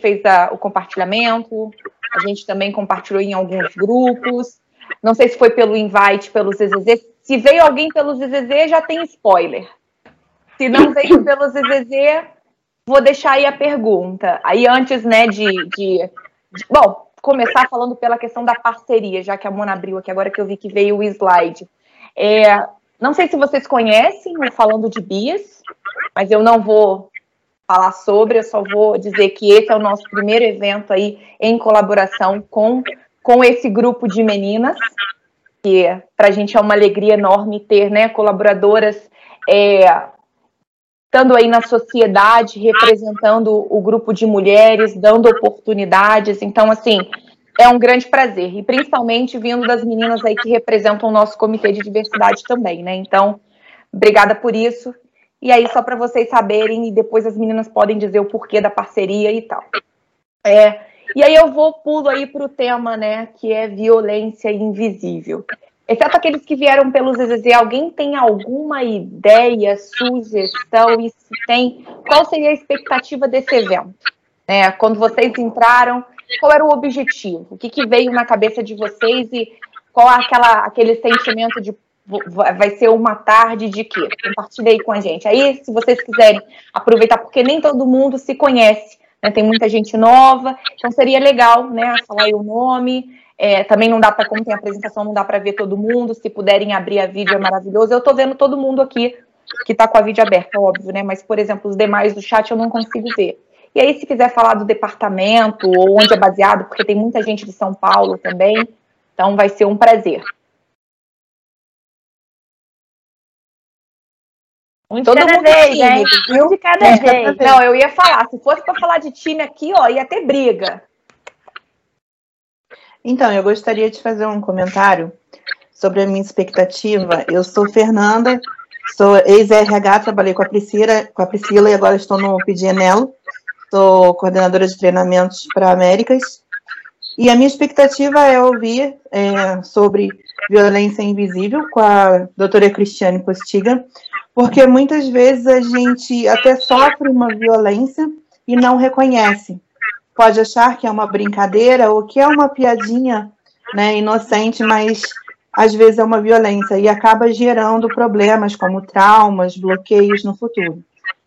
fez a, o compartilhamento, a gente também compartilhou em alguns grupos. Não sei se foi pelo invite, pelo ZZZ. Se veio alguém pelo ZZZ, já tem spoiler. Se não veio pelo ZZZ, vou deixar aí a pergunta. Aí antes, né, de, de, de, bom, começar falando pela questão da parceria, já que a Mona abriu aqui agora que eu vi que veio o slide. É, não sei se vocês conhecem o Falando de Bias, mas eu não vou falar sobre, eu só vou dizer que esse é o nosso primeiro evento aí em colaboração com, com esse grupo de meninas, que para a gente é uma alegria enorme ter né, colaboradoras é, estando aí na sociedade, representando o grupo de mulheres, dando oportunidades. Então, assim, é um grande prazer. E principalmente vindo das meninas aí que representam o nosso comitê de diversidade também, né? Então, obrigada por isso. E aí, só para vocês saberem, e depois as meninas podem dizer o porquê da parceria e tal. É, e aí eu vou pulo aí para o tema, né, que é violência invisível. Exceto aqueles que vieram pelos ZZZ, alguém tem alguma ideia, sugestão, e se tem, qual seria a expectativa desse evento? É, quando vocês entraram, qual era o objetivo? O que, que veio na cabeça de vocês e qual aquela, aquele sentimento de vai ser uma tarde de quê? Compartilha aí com a gente. Aí, se vocês quiserem aproveitar, porque nem todo mundo se conhece, né? Tem muita gente nova, então seria legal, né? Falar aí o nome. É, também não dá para, como tem apresentação, não dá para ver todo mundo. Se puderem abrir a vídeo é maravilhoso. Eu estou vendo todo mundo aqui que está com a vídeo aberta, óbvio, né? Mas, por exemplo, os demais do chat eu não consigo ver. E aí, se quiser falar do departamento ou onde é baseado, porque tem muita gente de São Paulo também, então vai ser um prazer. Um de Todo cada mundo vez, tímido, viu? Um de cada é, vez. Não, eu ia falar, se fosse para falar de time aqui, ó, ia ter briga. Então, eu gostaria de fazer um comentário sobre a minha expectativa. Eu sou Fernanda, sou ex-RH, trabalhei com a Priscila, com a Priscila e agora estou no PDNL. Sou coordenadora de treinamentos para Américas. E a minha expectativa é ouvir é, sobre violência invisível com a doutora Cristiane Postiga, porque muitas vezes a gente até sofre uma violência e não reconhece. Pode achar que é uma brincadeira ou que é uma piadinha né, inocente, mas às vezes é uma violência e acaba gerando problemas como traumas, bloqueios no futuro.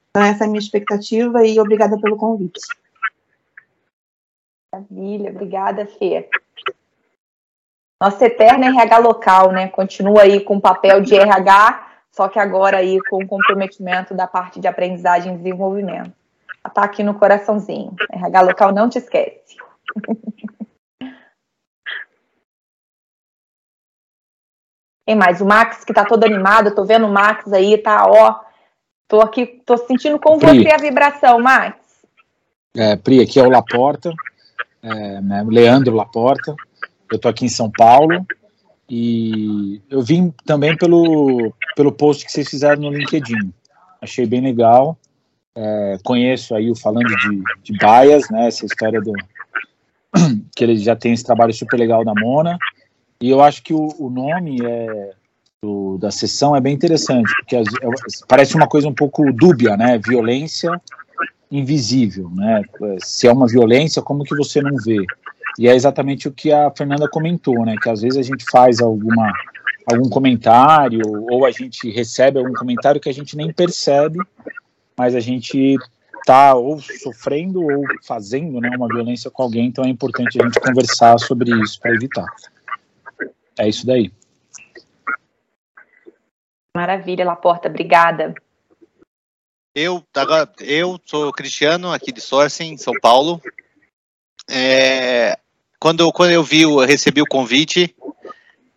Então, essa é a minha expectativa e obrigada pelo convite. Maravilha, obrigada, Fê. Nossa eterna RH local, né? Continua aí com o papel de RH só que agora aí com o comprometimento da parte de aprendizagem e desenvolvimento. Está aqui no coraçãozinho. RH local não te esquece. Tem mais o Max que está todo animado, tô vendo o Max aí, tá, ó. Tô aqui, tô sentindo com Pri. você a vibração, Max. É, Pri, aqui é o Laporta, é, né, Leandro Laporta. Eu tô aqui em São Paulo, e eu vim também pelo, pelo post que vocês fizeram no LinkedIn. Achei bem legal. É, conheço aí o falando de, de Bias, né? Essa história do que ele já tem esse trabalho super legal da Mona. E eu acho que o, o nome é, do, da sessão é bem interessante, porque as, é, parece uma coisa um pouco dúbia, né? Violência invisível, né? Se é uma violência, como que você não vê? E é exatamente o que a Fernanda comentou, né? Que às vezes a gente faz alguma algum comentário ou a gente recebe algum comentário que a gente nem percebe, mas a gente tá ou sofrendo ou fazendo, né, uma violência com alguém, então é importante a gente conversar sobre isso para evitar. É isso daí. Maravilha, Laporta, obrigada. Eu, eu sou Cristiano, aqui de Sourcing, São Paulo. É, quando, quando eu vi, eu recebi o convite,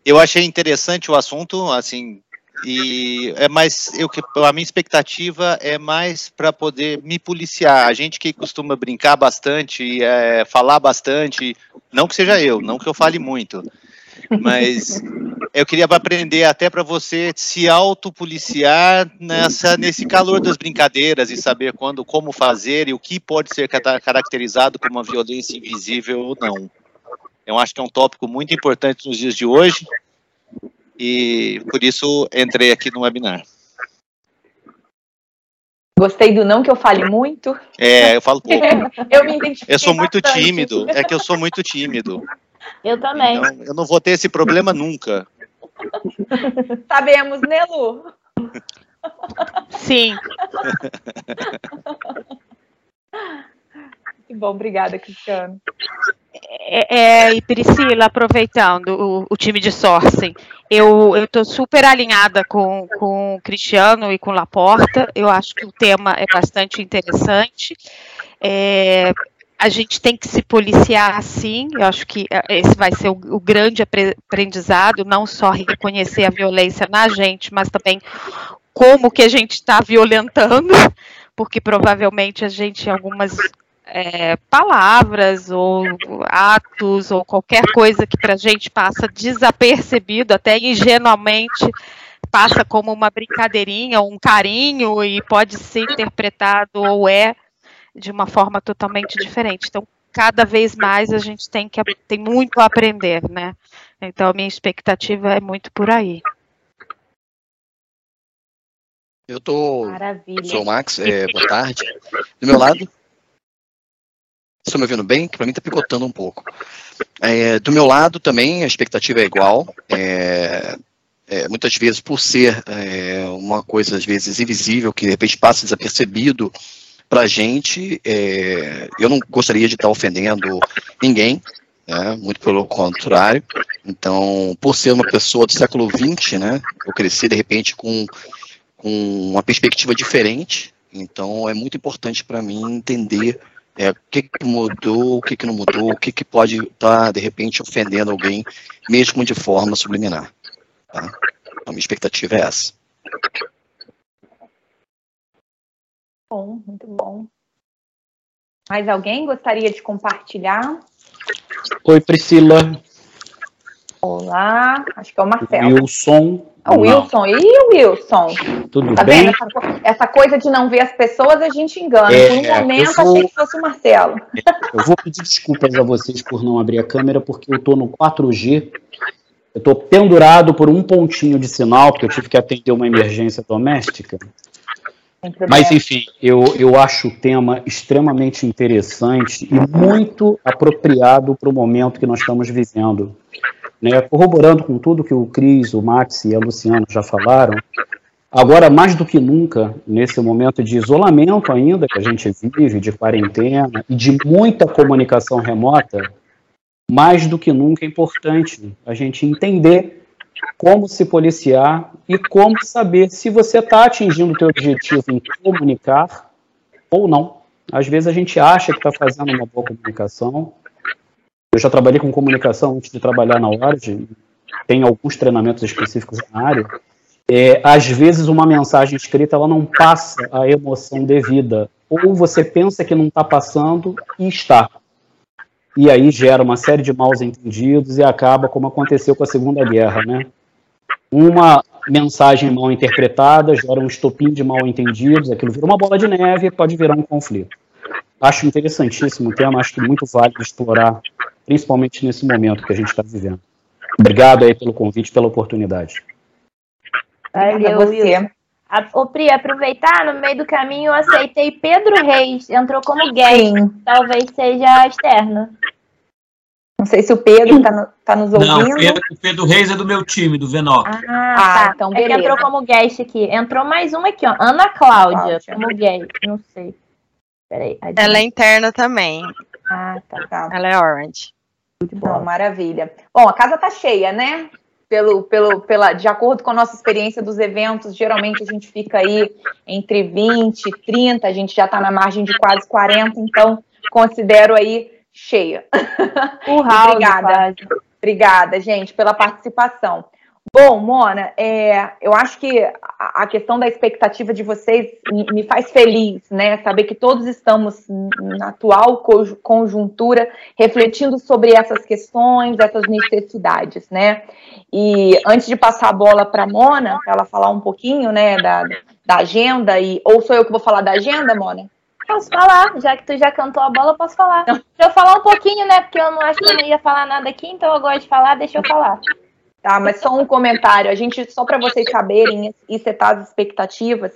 eu achei interessante o assunto, assim, e é mais, eu, a minha expectativa é mais para poder me policiar. A gente que costuma brincar bastante, é, falar bastante, não que seja eu, não que eu fale muito, mas eu queria aprender até para você se autopoliciar nessa nesse calor das brincadeiras e saber quando, como fazer e o que pode ser caracterizado como uma violência invisível ou não. Eu acho que é um tópico muito importante nos dias de hoje e por isso entrei aqui no webinar. Gostei do não que eu fale muito. É, eu falo pouco. eu me Eu sou muito bastante. tímido. É que eu sou muito tímido. Eu também. Então, eu não vou ter esse problema nunca. Sabemos, né, Lu? Sim. Que bom, obrigada, Cristiano. É, é, e Priscila, aproveitando o, o time de sourcing, eu estou super alinhada com, com o Cristiano e com o Laporta. Eu acho que o tema é bastante interessante. É, a gente tem que se policiar sim. Eu acho que é, esse vai ser o, o grande apre- aprendizado, não só reconhecer a violência na gente, mas também como que a gente está violentando, porque provavelmente a gente, algumas é, palavras ou atos ou qualquer coisa que para a gente passa desapercebido, até ingenuamente passa como uma brincadeirinha, um carinho e pode ser interpretado ou é de uma forma totalmente diferente. Então, cada vez mais a gente tem que tem muito a aprender, né? Então, a minha expectativa é muito por aí. Eu tô. Maravilha. Sou o Max, é, boa tarde. Do meu lado. Estão me ouvindo bem? Que pra mim tá picotando um pouco. É, do meu lado também a expectativa é igual. É, é, muitas vezes, por ser é, uma coisa, às vezes, invisível, que de repente passa desapercebido pra gente, é, eu não gostaria de estar ofendendo ninguém, né, muito pelo contrário. Então, por ser uma pessoa do século XX, né, eu cresci, de repente, com com uma perspectiva diferente. Então é muito importante para mim entender é, o que, que mudou, o que, que não mudou, o que, que pode estar, de repente, ofendendo alguém, mesmo de forma subliminar. Tá? Então, minha expectativa é essa. Bom, muito bom. Mais alguém gostaria de compartilhar? Oi, Priscila. Olá, acho que é o Marcelo. Wilson. Ah, O Wilson. E o Wilson? Tudo Tá bem? Essa, essa coisa de não ver as pessoas, a gente engana. É, Por um momento, vou- achei que fosse o Marcelo. Eu vou pedir desculpas a vocês por não abrir a câmera, porque eu estou no 4G. Eu estou pendurado por um pontinho de sinal, porque eu tive que atender uma emergência doméstica. Mas, enfim, eu, eu acho o tema extremamente interessante e muito apropriado para o momento que nós estamos vivendo. Né? Corroborando com tudo que o Cris, o Max e a Luciana já falaram, agora mais do que nunca, nesse momento de isolamento ainda que a gente vive, de quarentena e de muita comunicação remota, mais do que nunca é importante a gente entender como se policiar e como saber se você está atingindo o teu objetivo em comunicar ou não. Às vezes a gente acha que está fazendo uma boa comunicação. Eu já trabalhei com comunicação antes de trabalhar na Orge, tem alguns treinamentos específicos na área. É, às vezes uma mensagem escrita ela não passa a emoção devida, ou você pensa que não está passando e está. E aí gera uma série de maus entendidos e acaba como aconteceu com a Segunda Guerra, né? Uma mensagem mal interpretada gera um estopim de mal entendidos, aquilo vira uma bola de neve e pode virar um conflito. Acho interessantíssimo o tema, acho que muito válido explorar, principalmente nesse momento que a gente está vivendo. Obrigado aí pelo convite, pela oportunidade. Valeu. A, ô, Pri, aproveitar, no meio do caminho eu aceitei Pedro Reis, entrou como guest, Sim. talvez seja externo. Não sei se o Pedro está no, tá nos Não, ouvindo. Pedro- o Pedro Reis é do meu time, do Venó. Ah, Ah, tá. então é que beleza. entrou como guest aqui. Entrou mais uma aqui, ó. Ana Cláudia, Cláudia. como guest, não sei. Peraí. Ela é interna também. Ah, tá. Tá. Ela é Orange. Não, maravilha. Bom, a casa tá cheia, né? Pelo, pelo, pela, de acordo com a nossa experiência dos eventos, geralmente a gente fica aí entre 20 e 30, a gente já está na margem de quase 40, então considero aí cheia. House, Obrigada. Obrigada, gente, pela participação. Bom, Mona, é, eu acho que a, questão da expectativa de vocês me, faz feliz, né? Saber que todos estamos na atual co- conjuntura refletindo sobre essas questões, essas necessidades, né? E antes de passar a bola para a Mona, para ela falar um pouquinho, né, da, da agenda, e, ou sou eu que vou falar da agenda, Mona? Posso falar, já que tu já cantou a bola, eu posso falar. Deixa eu falar um pouquinho, né? Porque eu não acho que eu não ia falar nada aqui, então eu gosto de falar, deixa eu falar. Tá, mas só um comentário. A gente, só para vocês saberem e setar as expectativas,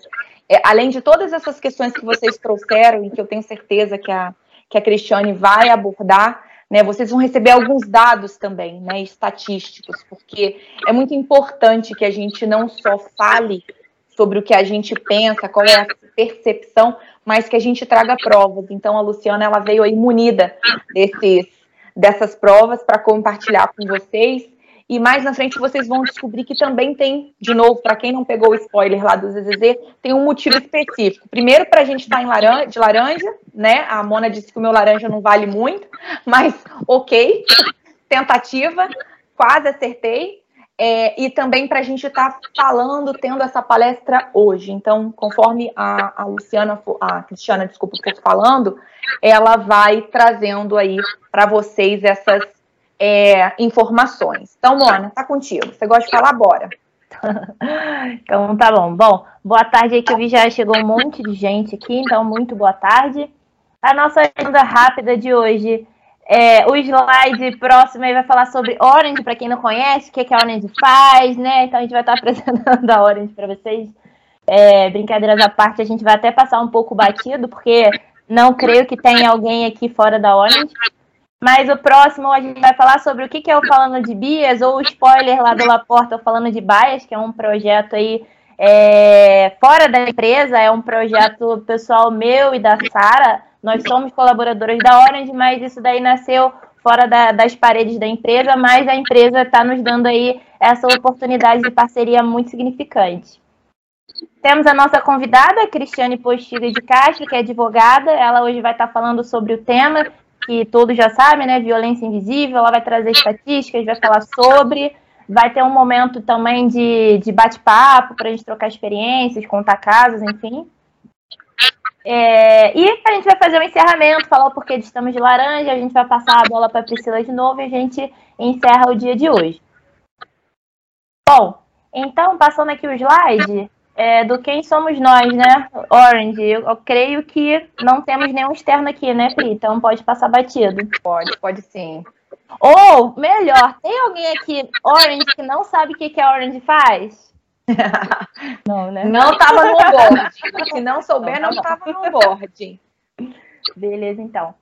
é, além de todas essas questões que vocês trouxeram e que eu tenho certeza que a, que a Cristiane vai abordar, né, vocês vão receber alguns dados também, né, estatísticos, porque é muito importante que a gente não só fale sobre o que a gente pensa, qual é a percepção, mas que a gente traga provas. Então a Luciana ela veio aí munida desses, dessas provas para compartilhar com vocês. E mais na frente vocês vão descobrir que também tem, de novo, para quem não pegou o spoiler lá do ZZZ, tem um motivo específico. Primeiro, para a gente estar tá em de laranja, né? A Mona disse que o meu laranja não vale muito, mas ok, tentativa, quase acertei. É, e também para a gente estar tá falando, tendo essa palestra hoje. Então, conforme a, a Luciana, a Cristiana, desculpa, for falando, ela vai trazendo aí para vocês essas é, informações. Então, Mona, tá contigo. Você gosta de falar? Bora. então, tá bom. Bom, boa tarde aí que eu vi já chegou um monte de gente aqui, então muito boa tarde. A nossa agenda rápida de hoje é, o slide próximo aí vai falar sobre Orange, para quem não conhece, o que, que a Orange faz, né? Então a gente vai estar apresentando a Orange para vocês. É, brincadeiras à parte, a gente vai até passar um pouco batido, porque não creio que tenha alguém aqui fora da Orange. Mas o próximo a gente vai falar sobre o que, que é o Falando de Bias, ou o spoiler lá do Laporta, o Falando de Bias, que é um projeto aí é, fora da empresa, é um projeto pessoal meu e da Sara, nós somos colaboradores da Orange, mas isso daí nasceu fora da, das paredes da empresa, mas a empresa está nos dando aí essa oportunidade de parceria muito significante. Temos a nossa convidada, Cristiane Postiga de Castro, que é advogada. Ela hoje vai estar falando sobre o tema que todos já sabem, né? Violência invisível. Ela vai trazer estatísticas, vai falar sobre. Vai ter um momento também de, de bate-papo para a gente trocar experiências, contar casos, enfim. É, e a gente vai fazer o um encerramento, falar o porquê de estamos de laranja, a gente vai passar a bola para a Priscila de novo e a gente encerra o dia de hoje. Bom, então, passando aqui o slide é, do quem somos nós, né? Orange, eu, eu, creio que não temos nenhum externo aqui, né, Pri? Então pode passar batido. Pode, pode sim. Ou, melhor, tem alguém aqui, Orange, que não sabe o que, que a Orange faz? Não, né? Não estava no board. Se não souber, não estava no board. Beleza, então.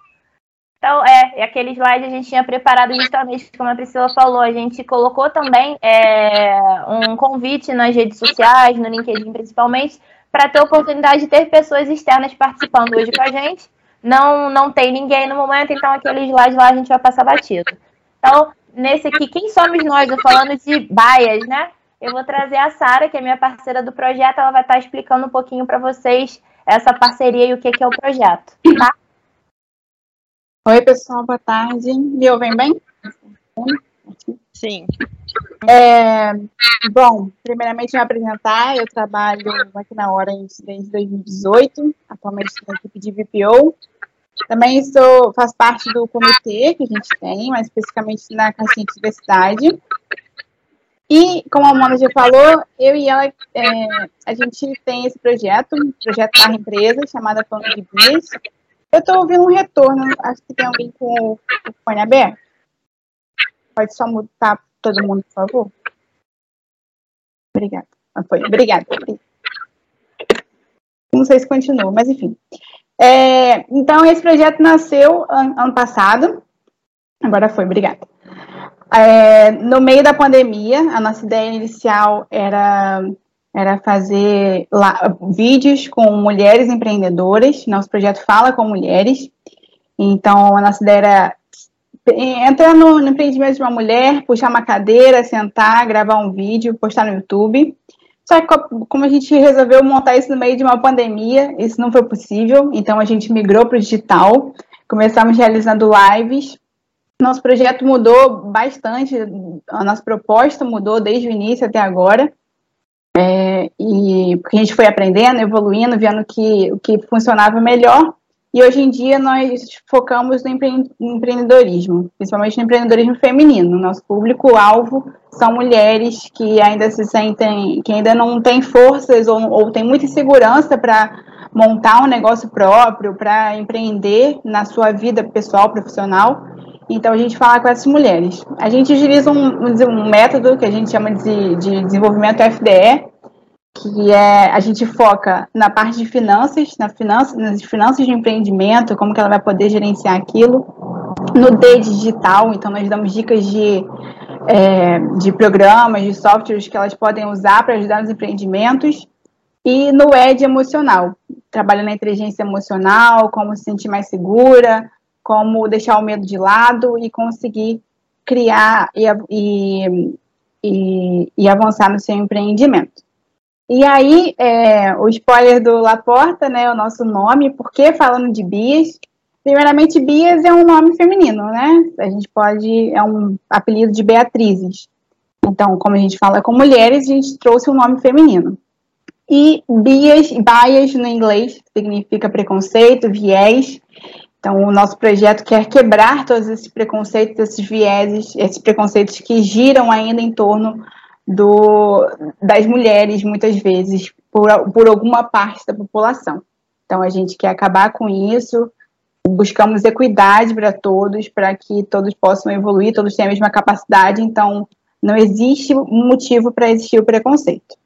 Então, é, aquele slide a gente tinha preparado justamente, como a Priscila falou, a gente colocou também é, um convite nas redes sociais, no LinkedIn principalmente, para ter a oportunidade de ter pessoas externas participando hoje com a gente. Não, não tem ninguém no momento, então aquele slide lá a gente vai passar batido. Então, nesse aqui, quem somos nós? Eu falando de baias, né? Eu vou trazer a Sara, que é minha parceira do projeto, ela vai estar explicando um pouquinho para vocês essa parceria e o que, que é o projeto, tá? Oi, pessoal, boa tarde. Me ouvem bem? Sim. É, bom, primeiramente me apresentar, eu trabalho aqui na Orange desde 2018, atualmente na equipe de VPO. Também sou, faço parte do comitê que a gente tem, mais especificamente na Caixinha de Diversidade. E, como a Mona já falou, eu e ela, é, a gente tem esse projeto, um projeto da empresa, chamada Plano de Bias. Eu estou ouvindo um retorno, acho que tem alguém com o fone aberto. Pode só mutar todo mundo, por favor? Obrigada. Ah, foi. Obrigada. Não sei se continua, mas enfim. É, então, esse projeto nasceu ano passado. Agora foi, obrigada. É, no meio da pandemia, a nossa ideia inicial era, era fazer lá, vídeos com mulheres empreendedoras. Nosso projeto fala com mulheres. Então, a nossa ideia era entrar no, no empreendimento de uma mulher, puxar uma cadeira, sentar, gravar um vídeo, postar no YouTube. Só que como a gente resolveu montar isso no meio de uma pandemia, isso não foi possível, então a gente migrou para o digital, começamos realizando lives nosso projeto mudou bastante, a nossa proposta mudou desde o início até agora. É, e porque a gente foi aprendendo, evoluindo, vendo que o que funcionava melhor. E hoje em dia nós focamos no empreendedorismo, principalmente no empreendedorismo feminino. Nosso público-alvo são mulheres que ainda se sentem, que ainda não têm forças ou, ou têm muita insegurança para montar um negócio próprio, para empreender na sua vida pessoal, profissional. Então, a gente fala com essas mulheres. A gente utiliza um, um método que a gente chama de, de desenvolvimento FDE, que é a gente foca na parte de finanças, na finança, nas finanças de empreendimento, como que ela vai poder gerenciar aquilo, no D digital, então nós damos dicas de, é, de programas, de softwares que elas podem usar para ajudar nos empreendimentos, e no ED emocional, trabalhando na inteligência emocional, como se sentir mais segura, como deixar o medo de lado e conseguir criar e, e, e, e avançar no seu empreendimento. E aí, é, o spoiler do Laporta, né, o nosso nome, por que falando de Bias? Primeiramente, Bias é um nome feminino, né? A gente pode, é um apelido de Beatrizes. Então, como a gente fala com mulheres, a gente trouxe um nome feminino. E bias, bias no inglês significa preconceito, viés. Então, o nosso projeto quer quebrar todos esses preconceitos, esses vieses, esses preconceitos que giram ainda em torno do, das mulheres, muitas vezes, por, por alguma parte da população. Então, a gente quer acabar com isso, buscamos equidade para todos, para que todos possam evoluir, todos tenham a mesma capacidade, então não existe motivo para existir o preconceito.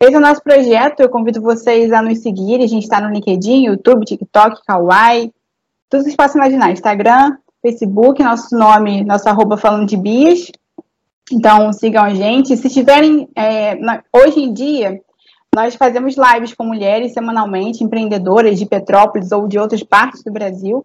Esse é o nosso projeto, eu convido vocês a nos seguir, a gente está no LinkedIn, YouTube, TikTok, Kawaii, tudo que vocês possam imaginar, Instagram, Facebook, nosso nome, nosso arroba falando de bias, então, sigam a gente. Se tiverem, é, na, hoje em dia, nós fazemos lives com mulheres semanalmente, empreendedoras de Petrópolis ou de outras partes do Brasil.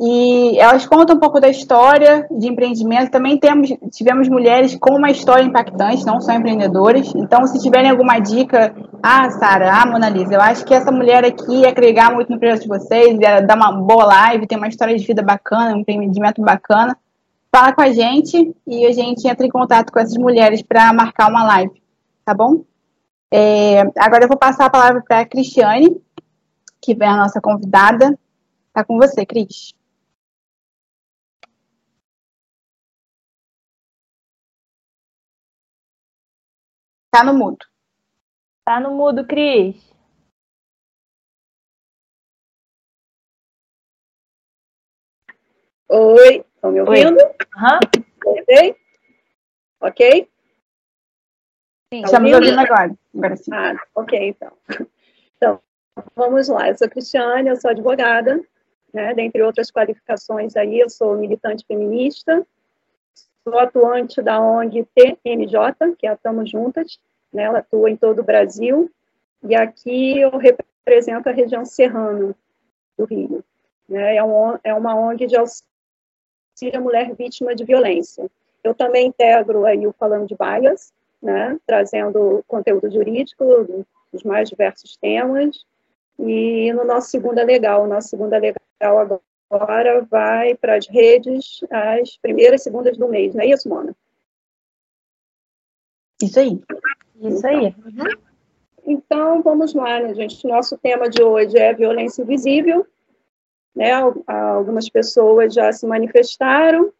E elas contam um pouco da história de empreendimento. Também temos, tivemos mulheres com uma história impactante, não só empreendedoras. Então, se tiverem alguma dica, ah, Sara, ah, Mona Lisa, eu acho que essa mulher aqui ia agregar muito no projeto de vocês, ia dar uma boa live, tem uma história de vida bacana, um empreendimento bacana fala com a gente e a gente entra em contato com essas mulheres para marcar uma live, tá bom? É, agora eu vou passar a palavra para a Cristiane, que é a nossa convidada. Tá com você, Cris. Tá no mudo. Tá no mudo, Cris. Oi, Estão me ouvindo? Uhum. Ok? Ok? Sim, tá estamos ouvindo agora. agora sim. Ah, ok, então. Então, vamos lá. Eu sou Cristiane, eu sou advogada, né? Dentre outras qualificações aí, eu sou militante feminista, sou atuante da ONG TMJ, que é a Tamo Juntas, né? Ela atua em todo o Brasil, e aqui eu represento a região serrana do Rio. Né? É, é uma ONG de auxílio auxilia mulher vítima de violência. Eu também integro aí o Falando de Baias, né, trazendo conteúdo jurídico dos mais diversos temas. E no nosso Segunda Legal, nosso Segunda Legal agora vai para as redes as primeiras segundas do mês, não é isso, Mona? Isso aí. Isso aí. Uhum. Então, vamos lá, né, gente? Nosso tema de hoje é violência invisível, né? Algumas pessoas já se manifestaram,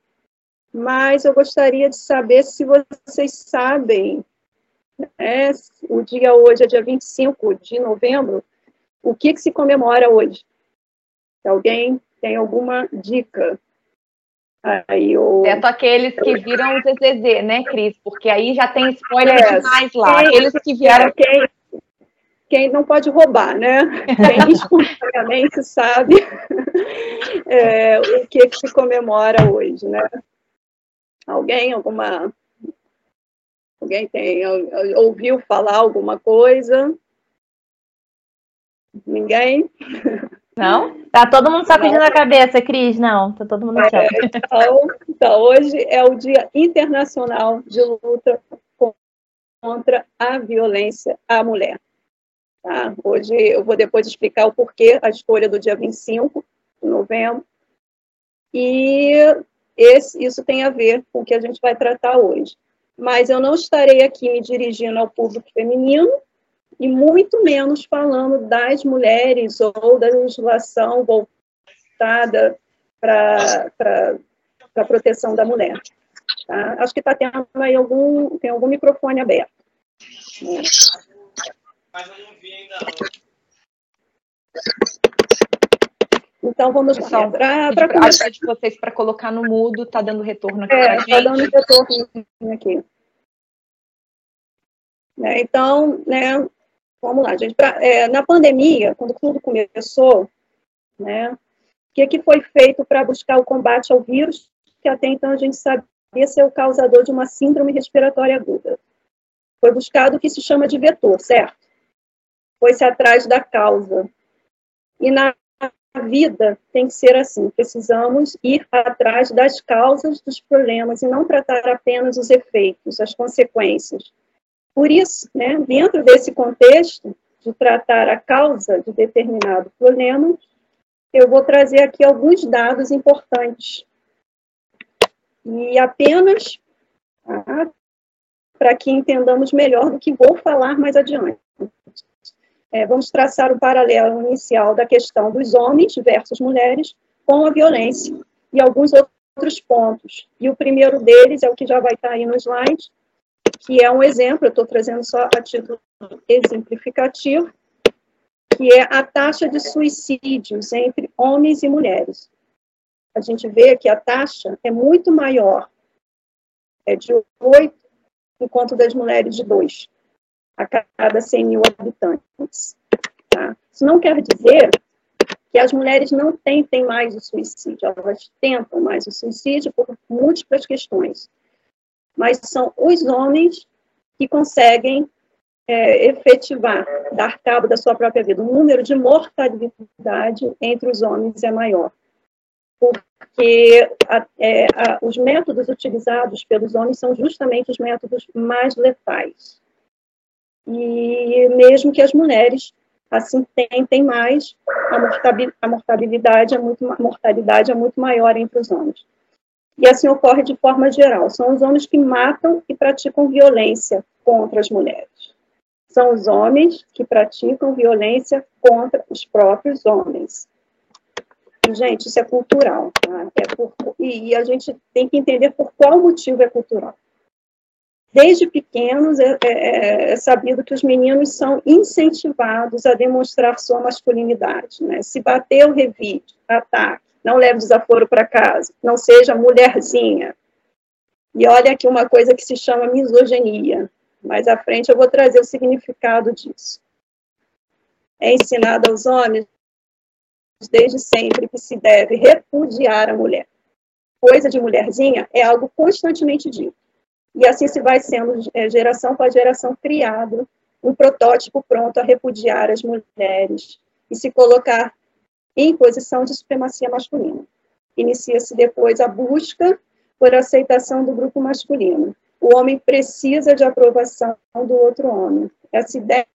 mas eu gostaria de saber se vocês sabem, né? o dia hoje é dia 25 de novembro, o que, que se comemora hoje? Se alguém tem alguma dica? Aí eu... Exceto aqueles que viram o ZZZ, né, Cris? Porque aí já tem spoiler é, demais lá. Quem, aqueles que vieram... Quem, quem não pode roubar, né? Quem espontaneamente sabe é, o que, que se comemora hoje, né? Alguém, alguma... Alguém tem, ouviu falar alguma coisa? Ninguém? Não? Tá todo mundo sacudindo a cabeça, Cris? Não, tá todo mundo é, então, então, hoje é o Dia Internacional de Luta contra a Violência à Mulher. Tá? Hoje eu vou depois explicar o porquê a escolha do dia 25 de novembro. E esse, isso tem a ver com o que a gente vai tratar hoje. Mas eu não estarei aqui me dirigindo ao público feminino e muito menos falando das mulheres ou da legislação voltada para a proteção da mulher. Tá? Acho que está tendo aí algum, tem algum microfone aberto. Né? Mas eu não vi ainda Então vamos Pessoal, lá. Para começar de vocês para colocar no mudo, tá dando retorno aqui é, Está dando retorno aqui. Né, então, né, vamos lá, gente. Pra, é, na pandemia, quando tudo começou, né, o que, que foi feito para buscar o combate ao vírus, que até então a gente sabia ser o causador de uma síndrome respiratória aguda? Foi buscado o que se chama de vetor, certo? Foi-se atrás da causa. E na vida tem que ser assim, precisamos ir atrás das causas dos problemas e não tratar apenas os efeitos, as consequências. Por isso, né, dentro desse contexto de tratar a causa de determinado problema, eu vou trazer aqui alguns dados importantes. E apenas tá, para que entendamos melhor do que vou falar mais adiante. É, vamos traçar o paralelo inicial da questão dos homens versus mulheres com a violência e alguns outros pontos. E o primeiro deles é o que já vai estar aí no slide, que é um exemplo, eu estou trazendo só a título exemplificativo, que é a taxa de suicídios entre homens e mulheres. A gente vê que a taxa é muito maior, é de 8, enquanto das mulheres de 2 a cada 100 mil habitantes. Tá? Isso não quer dizer que as mulheres não tentem mais o suicídio, elas tentam mais o suicídio por múltiplas questões. Mas são os homens que conseguem é, efetivar, dar cabo da sua própria vida. O número de mortalidade entre os homens é maior. Porque a, é, a, os métodos utilizados pelos homens são justamente os métodos mais letais e mesmo que as mulheres assim tentem mais, a mortalidade é muito, a mortalidade é muito maior entre os homens. E assim ocorre de forma geral. São os homens que matam e praticam violência contra as mulheres. São os homens que praticam violência contra os próprios homens. Gente, isso é cultural. Tá? É por, e, e a gente tem que entender por qual motivo é cultural. Desde pequenos é, é, é, sabido que os meninos são incentivados a demonstrar sua masculinidade. Né? Se bateu, revide, ataque, não leve desaforo para casa, não seja mulherzinha. E olha aqui uma coisa que se chama misoginia. Mais à frente eu vou trazer o significado disso. É ensinado aos homens desde sempre que se deve repudiar a mulher. Coisa de mulherzinha é algo constantemente dito. E assim se vai sendo, é, geração a geração, criado um protótipo pronto a repudiar as mulheres e se colocar em posição de supremacia masculina. Inicia-se depois a busca por aceitação do grupo masculino. O homem precisa de aprovação do outro homem. Essa ideia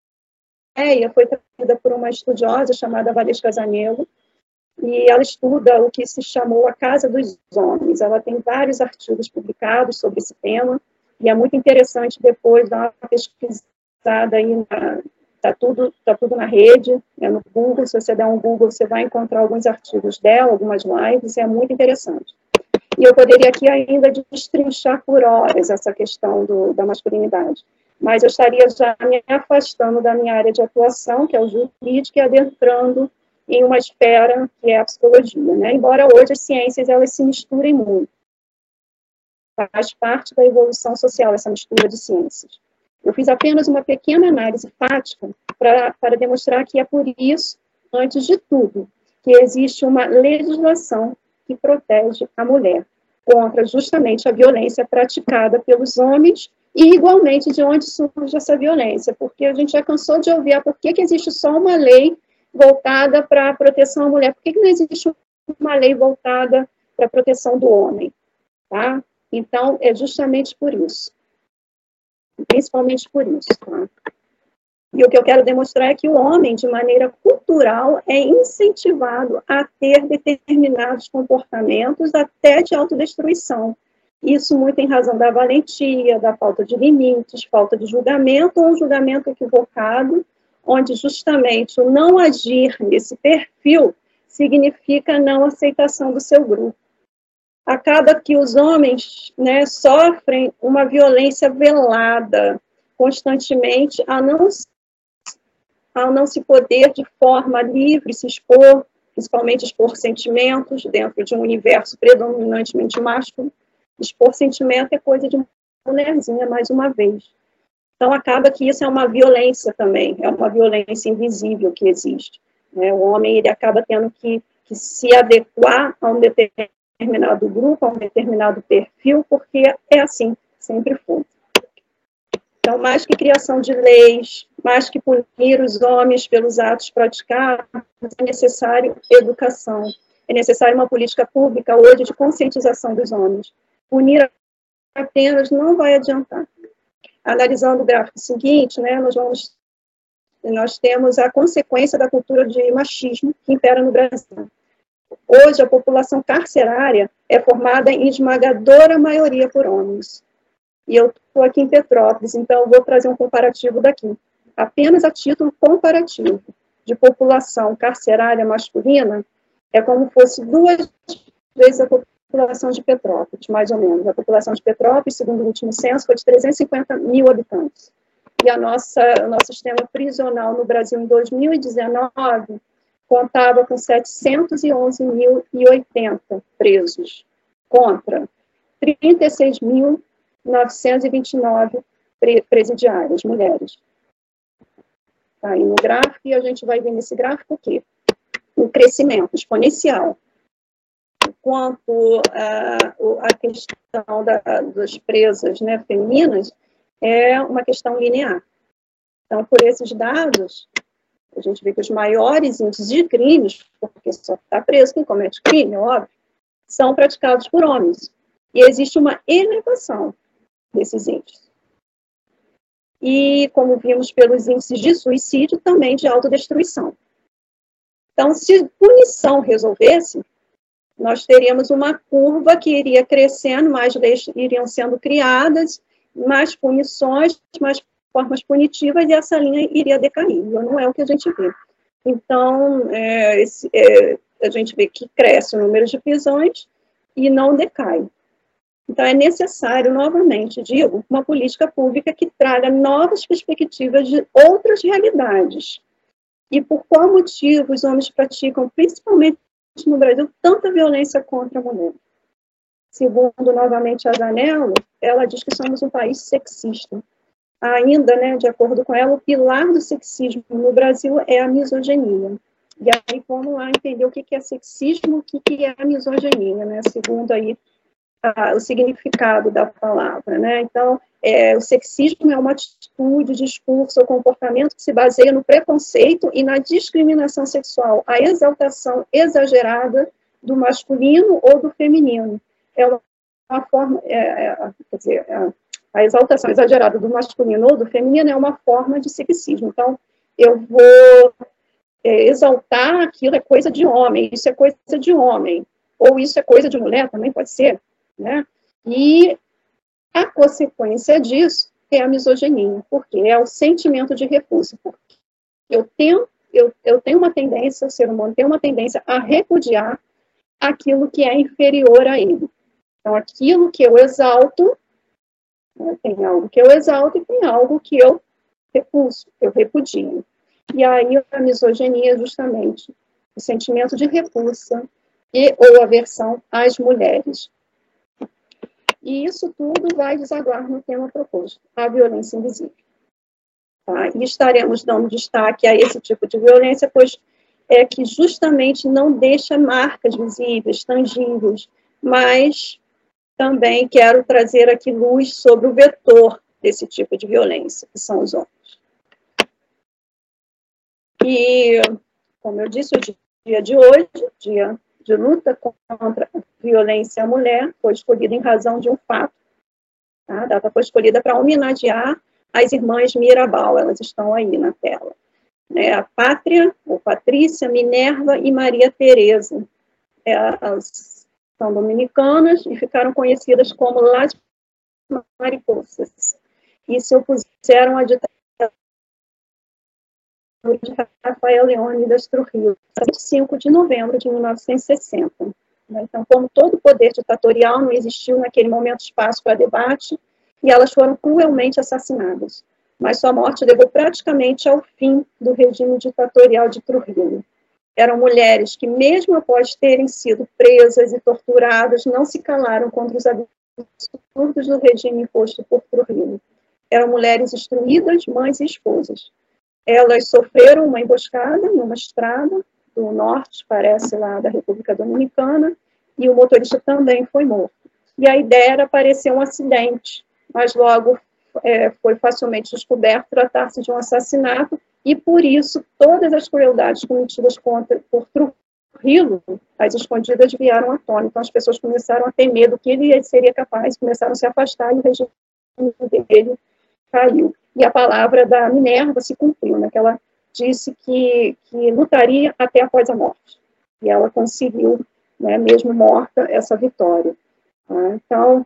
foi trazida por uma estudiosa chamada Valesca Zanello, e ela estuda o que se chamou a Casa dos Homens. Ela tem vários artigos publicados sobre esse tema, e é muito interessante depois dar uma pesquisada aí, na, tá tudo, tá tudo na rede, é no Google, se você der um Google, você vai encontrar alguns artigos dela, algumas lives, é muito interessante. E eu poderia aqui ainda destrinchar por horas essa questão do, da masculinidade, mas eu estaria já me afastando da minha área de atuação, que é o jurídico, e adentrando em uma esfera que é a psicologia, né? Embora hoje as ciências elas se misturem muito, faz parte da evolução social essa mistura de ciências. Eu fiz apenas uma pequena análise fática para demonstrar que é por isso, antes de tudo, que existe uma legislação que protege a mulher contra justamente a violência praticada pelos homens e igualmente de onde surge essa violência, porque a gente já cansou de ouvir ah, por que, que existe só uma lei voltada para a proteção à mulher, por que, que não existe uma lei voltada para a proteção do homem, tá? Então, é justamente por isso, principalmente por isso, tá? E o que eu quero demonstrar é que o homem, de maneira cultural, é incentivado a ter determinados comportamentos até de autodestruição. Isso muito em razão da valentia, da falta de limites, falta de julgamento ou um julgamento equivocado onde justamente o não agir nesse perfil significa não aceitação do seu grupo. Acaba que os homens né, sofrem uma violência velada constantemente a não, a não se poder de forma livre se expor, principalmente expor sentimentos dentro de um universo predominantemente másculo. Expor sentimento é coisa de mulherzinha, mais uma vez. Então, acaba que isso é uma violência também, é uma violência invisível que existe. Né? O homem ele acaba tendo que, que se adequar a um determinado grupo, a um determinado perfil, porque é assim, sempre foi. Então, mais que criação de leis, mais que punir os homens pelos atos praticados, é necessário educação, é necessária uma política pública hoje de conscientização dos homens. Punir apenas não vai adiantar. Analisando o gráfico seguinte, né, nós vamos nós temos a consequência da cultura de machismo que impera no Brasil. Hoje, a população carcerária é formada em esmagadora maioria por homens. E eu estou aqui em Petrópolis, então vou trazer um comparativo daqui. Apenas a título comparativo de população carcerária masculina, é como fosse duas vezes a população de Petrópolis, mais ou menos. A população de Petrópolis, segundo o último censo, foi de 350 mil habitantes. E a nossa, o nosso sistema prisional no Brasil em 2019 contava com 711.080 presos, contra 36.929 presidiárias, mulheres. Tá aí no gráfico, e a gente vai ver nesse gráfico o quê? Um crescimento exponencial. Enquanto uh, a questão da, das presas né, femininas é uma questão linear. Então, por esses dados, a gente vê que os maiores índices de crimes, porque só está preso quem comete crime, óbvio, são praticados por homens. E existe uma elevação desses índices. E, como vimos pelos índices de suicídio, também de autodestruição. Então, se punição resolvesse, nós teríamos uma curva que iria crescendo, mais leis iriam sendo criadas, mais punições, mais formas punitivas, e essa linha iria decair. Não é o que a gente vê. Então, é, esse, é, a gente vê que cresce o número de prisões e não decai. Então, é necessário, novamente, digo, uma política pública que traga novas perspectivas de outras realidades. E por qual motivo os homens praticam, principalmente no Brasil, tanta violência contra a mulher? Segundo, novamente, a Zanello, ela diz que somos um país sexista. Ainda, né, de acordo com ela, o pilar do sexismo no Brasil é a misoginia. E aí, vamos lá entender o que é sexismo, o que é a misoginia, né, segundo aí a, o significado da palavra, né. Então, é, o sexismo é uma atitude, discurso ou comportamento que se baseia no preconceito e na discriminação sexual, a exaltação exagerada do masculino ou do feminino, é uma, uma forma, é, é, quer dizer, é, a exaltação exagerada do masculino ou do feminino é uma forma de sexismo. Então, eu vou é, exaltar aquilo é coisa de homem, isso é coisa de homem, ou isso é coisa de mulher, também pode ser, né? E a consequência disso é a misoginia, porque é o sentimento de repulsa. Eu tenho, eu, eu tenho uma tendência, o ser humano tem uma tendência a repudiar aquilo que é inferior a ele. Então, aquilo que eu exalto, tem algo que eu exalto e tem algo que eu repulso, eu repudio. E aí a misoginia é justamente o sentimento de repulsa e ou aversão às mulheres. E isso tudo vai desaguar no tema proposto, a violência invisível. Tá? E estaremos dando destaque a esse tipo de violência, pois é que justamente não deixa marcas visíveis, tangíveis, mas também quero trazer aqui luz sobre o vetor desse tipo de violência, que são os homens. E, como eu disse, o dia de hoje, dia de luta contra a violência à mulher, foi escolhido em razão de um fato. Tá? A data foi escolhida para homenagear as irmãs Mirabal, elas estão aí na tela. É, a Pátria, ou Patrícia, Minerva e Maria Tereza. É, são dominicanas e ficaram conhecidas como Las Mariposas. E se opuseram à ditadura de Rafael Leônidas Trujillo, 25 de novembro de 1960. Então, como todo poder ditatorial, não existiu naquele momento espaço para debate, e elas foram cruelmente assassinadas. Mas sua morte levou praticamente ao fim do regime ditatorial de Trujillo eram mulheres que, mesmo após terem sido presas e torturadas, não se calaram contra os absurdos do regime imposto por Trujillo. eram mulheres instruídas, mães e esposas. Elas sofreram uma emboscada em uma estrada do norte, parece lá da República Dominicana, e o motorista também foi morto. E a ideia era parecer um acidente, mas logo é, foi facilmente descoberto tratar-se de um assassinato, e por isso todas as crueldades cometidas contra, por Trujillo, as escondidas vieram à tona. Então as pessoas começaram a ter medo que ele seria capaz, começaram a se afastar e o regime dele caiu. E a palavra da Minerva se cumpriu, né, ela disse que, que lutaria até após a morte. E ela conseguiu, né, mesmo morta, essa vitória. Tá? Então,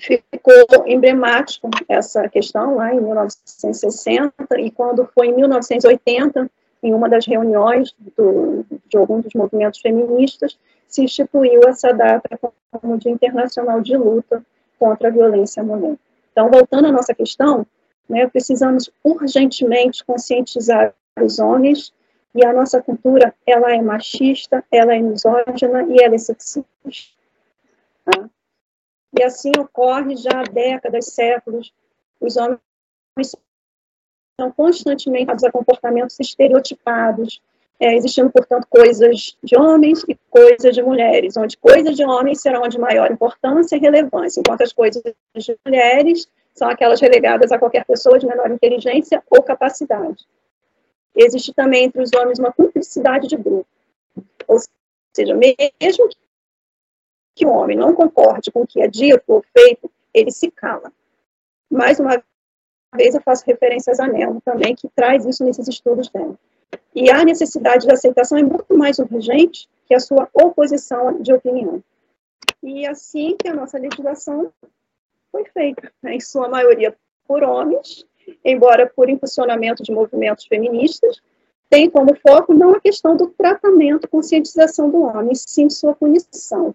ficou emblemático essa questão lá em 1960, e quando foi em 1980, em uma das reuniões do, de algum dos movimentos feministas, se instituiu essa data como Dia Internacional de Luta contra a Violência à Mulher. Então, voltando à nossa questão, né, precisamos urgentemente conscientizar os homens e a nossa cultura, ela é machista, ela é misógina e ela é sexista. Tá? E assim ocorre já há décadas, séculos. Os homens são constantemente a comportamentos estereotipados, é, existindo, portanto, coisas de homens e coisas de mulheres, onde coisas de homens serão de maior importância e relevância, enquanto as coisas de mulheres são aquelas relegadas a qualquer pessoa de menor inteligência ou capacidade. Existe também entre os homens uma cumplicidade de grupo. Ou seja, mesmo que o homem não concorde com o que é dito ou feito, ele se cala. Mais uma vez, eu faço referência a Zanello também, que traz isso nesses estudos dela. E a necessidade de aceitação é muito mais urgente que a sua oposição de opinião. E assim que a nossa legislação foi feita, né, em sua maioria por homens, embora por impulsionamento de movimentos feministas, tem como foco não a questão do tratamento, conscientização do homem, sim sua punição.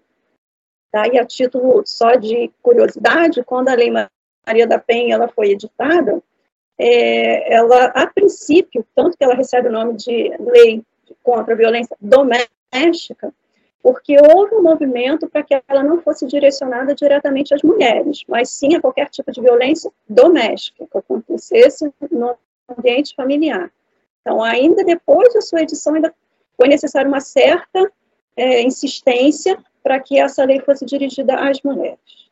Tá? E a título só de curiosidade, quando a Lei Maria da Penha ela foi editada, é, ela, a princípio, tanto que ela recebe o nome de Lei contra a Violência Doméstica, porque houve um movimento para que ela não fosse direcionada diretamente às mulheres, mas sim a qualquer tipo de violência doméstica que acontecesse no ambiente familiar. Então, ainda depois da sua edição, ainda foi necessária uma certa é, insistência para que essa lei fosse dirigida às mulheres.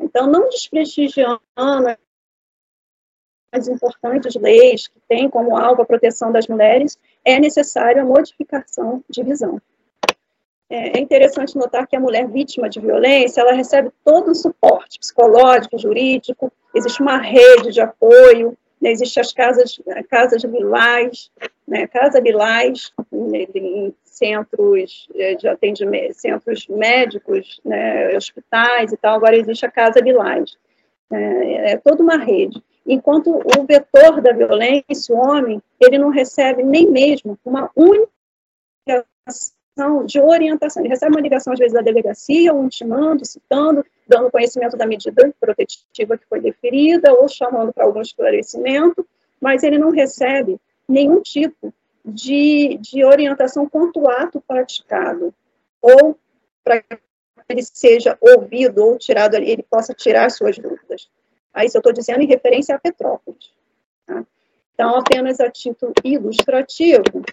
Então, não desprestigiando as importantes leis que têm como alvo a proteção das mulheres, é necessária a modificação de visão. É, é interessante notar que a mulher vítima de violência, ela recebe todo o suporte psicológico, jurídico, existe uma rede de apoio, né, existem as casas, casas bilais, né, casa em centros é, de atendimento, centros médicos, né, hospitais e tal, agora existe a casa bilais. É, é toda uma rede. Enquanto o vetor da violência, o homem, ele não recebe nem mesmo uma única de orientação. Ele recebe uma ligação, às vezes, da delegacia, ou intimando, citando, dando conhecimento da medida protetiva que foi deferida, ou chamando para algum esclarecimento, mas ele não recebe nenhum tipo de, de orientação quanto ao ato praticado, ou para que ele seja ouvido ou tirado ele possa tirar suas dúvidas. Aí, isso eu estou dizendo em referência a Petrópolis. Tá? Então, apenas a título ilustrativo,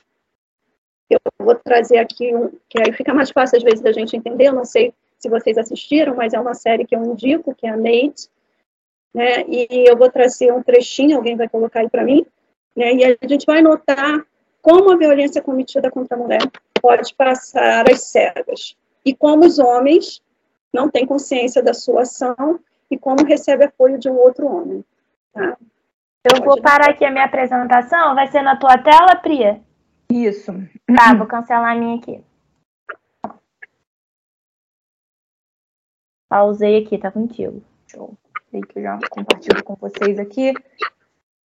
eu vou trazer aqui um, que aí fica mais fácil às vezes da gente entender, eu não sei se vocês assistiram, mas é uma série que eu indico, que é a Nate, né, e eu vou trazer um trechinho, alguém vai colocar aí para mim, né, e a gente vai notar como a violência cometida contra a mulher pode passar às cegas, e como os homens não têm consciência da sua ação e como recebe apoio de um outro homem. Tá? Eu vou parar aqui a minha apresentação, vai ser na tua tela, Priya? Isso. Tá, vou cancelar a minha aqui. Pausei aqui, tá contigo. Show. Sei que eu já compartilho com vocês aqui.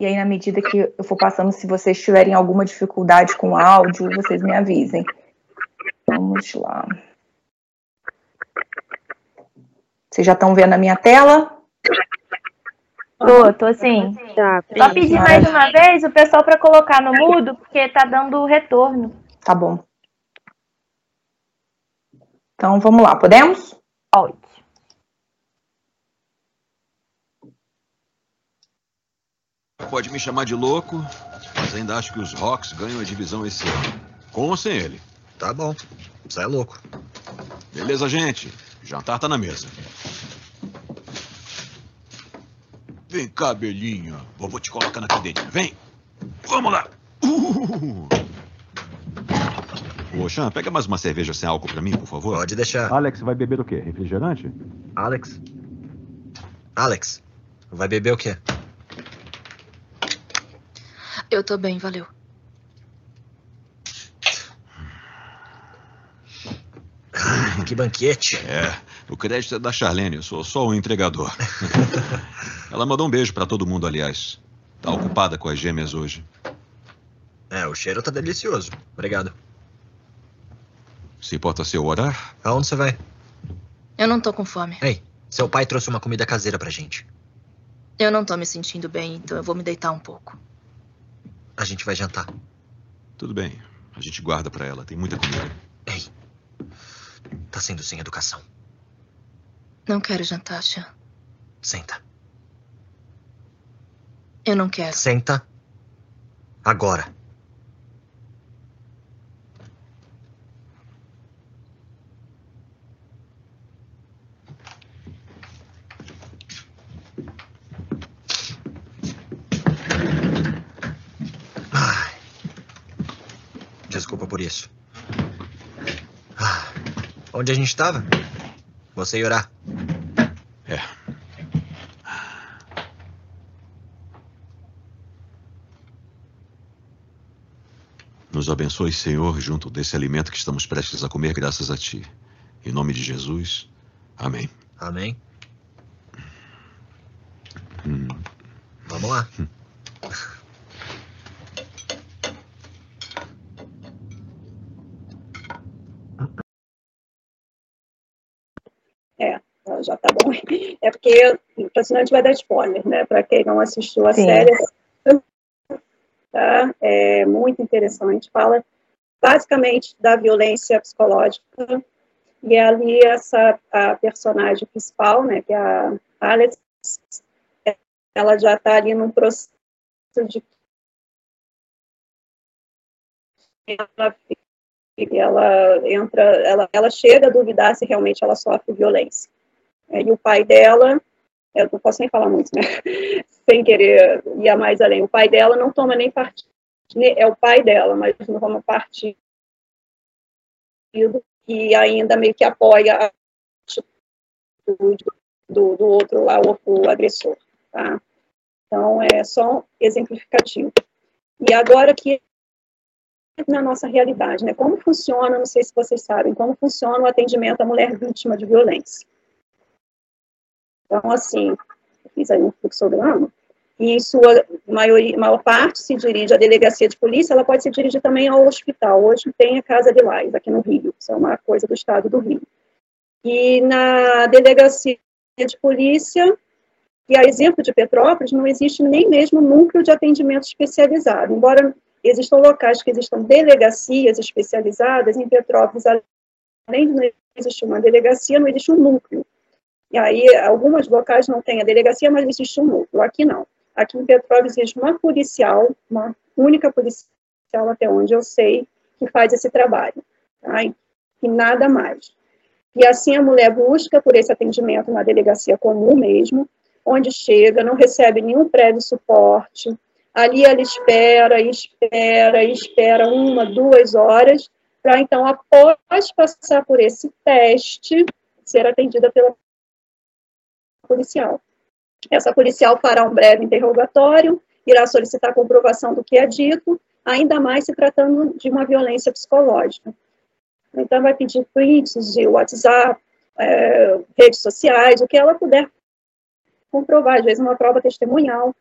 E aí, na medida que eu for passando, se vocês tiverem alguma dificuldade com o áudio, vocês me avisem. Vamos lá. Vocês já estão vendo a minha tela? Tô, tô sim. Tá, Só pedir mais uma vez o pessoal para colocar no mudo, porque tá dando retorno. Tá bom. Então vamos lá, podemos? Pode. Pode me chamar de louco, mas ainda acho que os Hawks ganham a divisão esse ano. Com ou sem ele. Tá bom. Você é louco. Beleza, gente. Jantar tá na mesa. Vem cá, Belinha. Vovô te colocar na cadeira. Vem. Vamos lá. Uh! Ô, Xan, pega mais uma cerveja sem álcool pra mim, por favor. Pode deixar. Alex vai beber o quê? Refrigerante? Alex? Alex, vai beber o quê? Eu tô bem, valeu. Ah, que banquete. É, o crédito é da Charlene, eu sou só o entregador. Ela mandou um beijo pra todo mundo, aliás. Tá ocupada com as gêmeas hoje. É, o cheiro tá delicioso. Obrigado. Se importa se eu orar? Aonde você vai? Eu não tô com fome. Ei, seu pai trouxe uma comida caseira pra gente. Eu não tô me sentindo bem, então eu vou me deitar um pouco. A gente vai jantar. Tudo bem. A gente guarda pra ela. Tem muita comida. Ei. Tá sendo sem educação. Não quero jantar, Chan. Senta. Eu não quero. Senta. Agora. Ai. Desculpa por isso. Ah. Onde a gente estava? Você ia orar. É. Nos abençoe, Senhor, junto desse alimento que estamos prestes a comer, graças a Ti. Em nome de Jesus. Amém. Amém. Hum. Vamos lá. É, já tá bom. É porque, senão a gente vai dar spoiler, né? Para quem não assistiu a Sim. série, tá? É muito interessante. Fala basicamente da violência psicológica. E ali essa a personagem principal, né, que é a Alex, ela já está ali num processo de ela, ela entra, ela, ela chega a duvidar se realmente ela sofre violência. É, E o pai dela, eu não posso nem falar muito, né? Sem querer ir mais além. O pai dela não toma nem partido, é o pai dela, mas não toma partido e ainda meio que apoia a atitude do, do outro lá, o, o agressor, tá? Então, é só um exemplificativo. E agora que na nossa realidade, né? Como funciona, não sei se vocês sabem, como funciona o atendimento à mulher vítima de violência. Então, assim, fiz aí um fluxograma, e em sua maioria, maior parte se dirige à delegacia de polícia, ela pode se dirigir também ao hospital. Hoje tem a Casa de Lais, aqui no Rio, isso é uma coisa do estado do Rio. E na delegacia de polícia, e a exemplo de Petrópolis, não existe nem mesmo núcleo de atendimento especializado, embora existam locais que existam delegacias especializadas, em Petrópolis, além de não existir uma delegacia, não existe um núcleo. E aí, alguns locais não têm a delegacia, mas existe um núcleo. Aqui não. Aqui em Petrópolis existe uma policial, uma única policial, até onde eu sei, que faz esse trabalho. Tá? E nada mais. E assim a mulher busca por esse atendimento na delegacia comum mesmo, onde chega, não recebe nenhum prévio suporte. Ali ela espera, espera, espera uma, duas horas, para então, após passar por esse teste, ser atendida pela policial. Essa policial fará um breve interrogatório, irá solicitar comprovação do que é dito, ainda mais se tratando de uma violência psicológica. Então, vai pedir prints de WhatsApp, é, redes sociais, o que ela puder comprovar, às vezes uma prova testemunhal.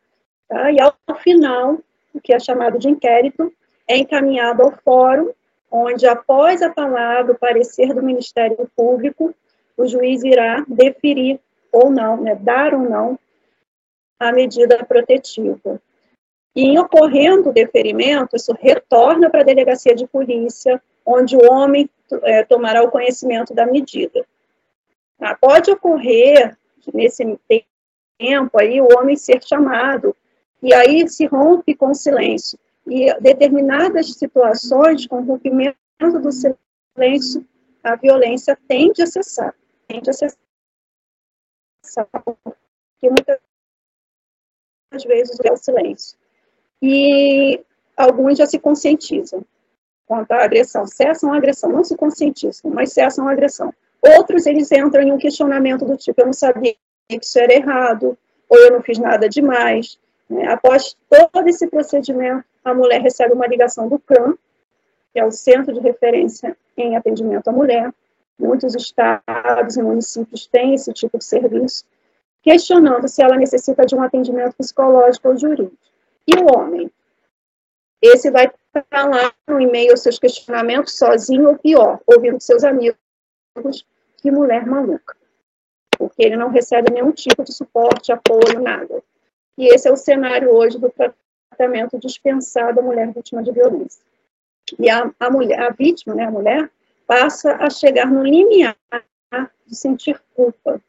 Tá? E, ao final, o que é chamado de inquérito, é encaminhado ao fórum, onde, após a palavra, o parecer do Ministério Público, o juiz irá deferir ou não, né, dar ou não a medida protetiva. E em ocorrendo o deferimento, isso retorna para a delegacia de polícia, onde o homem é, tomará o conhecimento da medida. Ah, pode ocorrer, nesse tempo aí, o homem ser chamado E aí se rompe com o silêncio. E determinadas situações, com o rompimento do silêncio, a violência tende a cessar. Tende a cessar. Porque muitas vezes é o silêncio. E alguns já se conscientizam quanto à agressão. Cessam a agressão, não se conscientizam, mas cessam a agressão. Outros, eles entram em um questionamento do tipo, eu não sabia que isso era errado, ou eu não fiz nada demais. Né? Após todo esse procedimento, a mulher recebe uma ligação do CRAM, que é o Centro de Referência em Atendimento à Mulher. Muitos estados e municípios têm esse tipo de serviço, questionando se ela necessita de um atendimento psicológico ou jurídico. E o homem? Esse vai estar lá no e-mail seus questionamentos sozinho ou pior, ouvindo seus amigos, que mulher maluca. Porque ele não recebe nenhum tipo de suporte, apoio, nada. E esse é o cenário hoje do tratamento dispensado à mulher vítima de violência. E a, a mulher, a vítima, né, a mulher, passa a chegar no limiar de sentir culpa.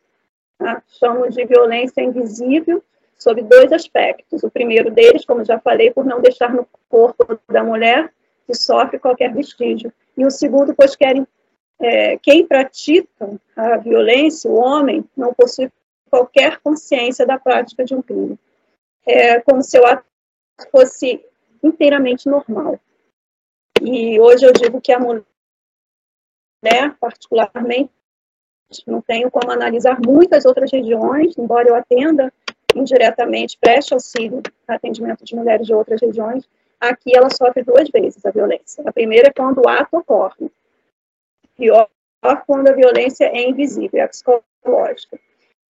Tá? Chamamos de violência invisível sob dois aspectos. O primeiro deles, como já falei, por não deixar no corpo da mulher que sofre qualquer vestígio. E o segundo, pois querem é, quem pratica a violência, o homem, não possui qualquer consciência da prática de um crime. É como se o ato fosse inteiramente normal. E hoje eu digo que a mulher, particularmente, não tenho como analisar muitas outras regiões, embora eu atenda indiretamente, preste auxílio atendimento de mulheres de outras regiões, aqui ela sofre duas vezes a violência. A primeira é quando o ato ocorre. Pior quando a violência é invisível, é psicológica.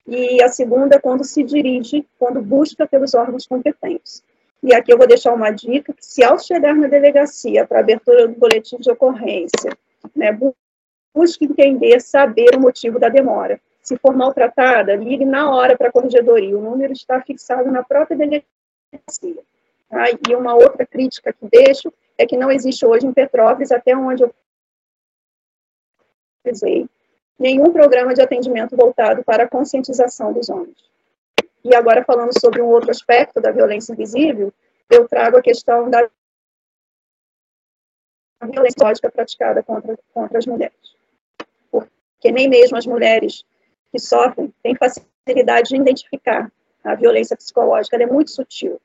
E a segunda é quando se dirige, quando busca pelos órgãos competentes. E aqui eu vou deixar uma dica, que se ao chegar na delegacia para abertura do boletim de ocorrência, né, busque entender, saber o motivo da demora. Se for maltratada, ligue na hora para a corregedoria. O número está fixado na própria delegacia. Tá? E uma outra crítica que deixo é que não existe hoje em Petrópolis, até onde eu pesquisei, nenhum programa de atendimento voltado para a conscientização dos homens. E agora, falando sobre um outro aspecto da violência invisível, eu trago a questão da violência praticada contra, contra as mulheres. Porque nem mesmo as mulheres que sofrem têm facilidade de identificar a violência psicológica, ela é muito sutil.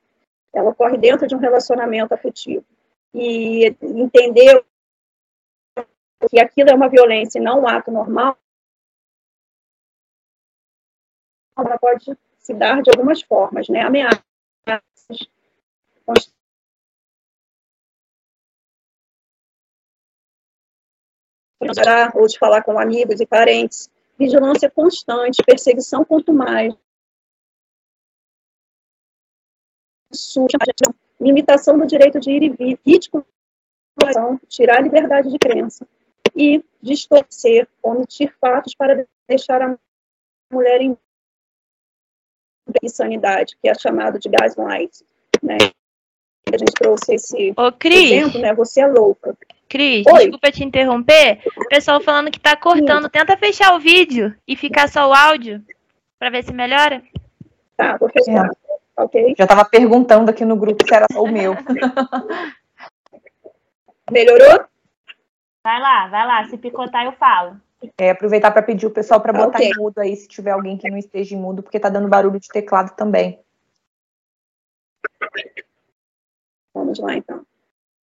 Ela ocorre dentro de um relacionamento afetivo. E entender que aquilo é uma violência e não um ato normal, ela pode se dar de algumas formas, né? Ameaças, ou de falar com amigos e parentes, vigilância constante, perseguição quanto mais, limitação do direito de ir e vir, ridiculação, tirar a liberdade de crença e distorcer, omitir fatos para deixar a mulher em insanidade, que é chamado de gaslight, né? A gente trouxe esse Ô, Cris, exemplo, né? Você é louca. Cris, Oi. desculpa te interromper. O pessoal falando que tá cortando. Tenta fechar o vídeo e ficar só o áudio para ver se melhora. Tá, vou fechar. Ok. Já estava perguntando aqui no grupo se era só o meu. Melhorou? Vai lá, vai lá. Se picotar, eu falo. É, aproveitar para pedir o pessoal para botar Ok. em mudo aí, se tiver alguém que não esteja em mudo, porque tá dando barulho de teclado também. Vamos lá, então.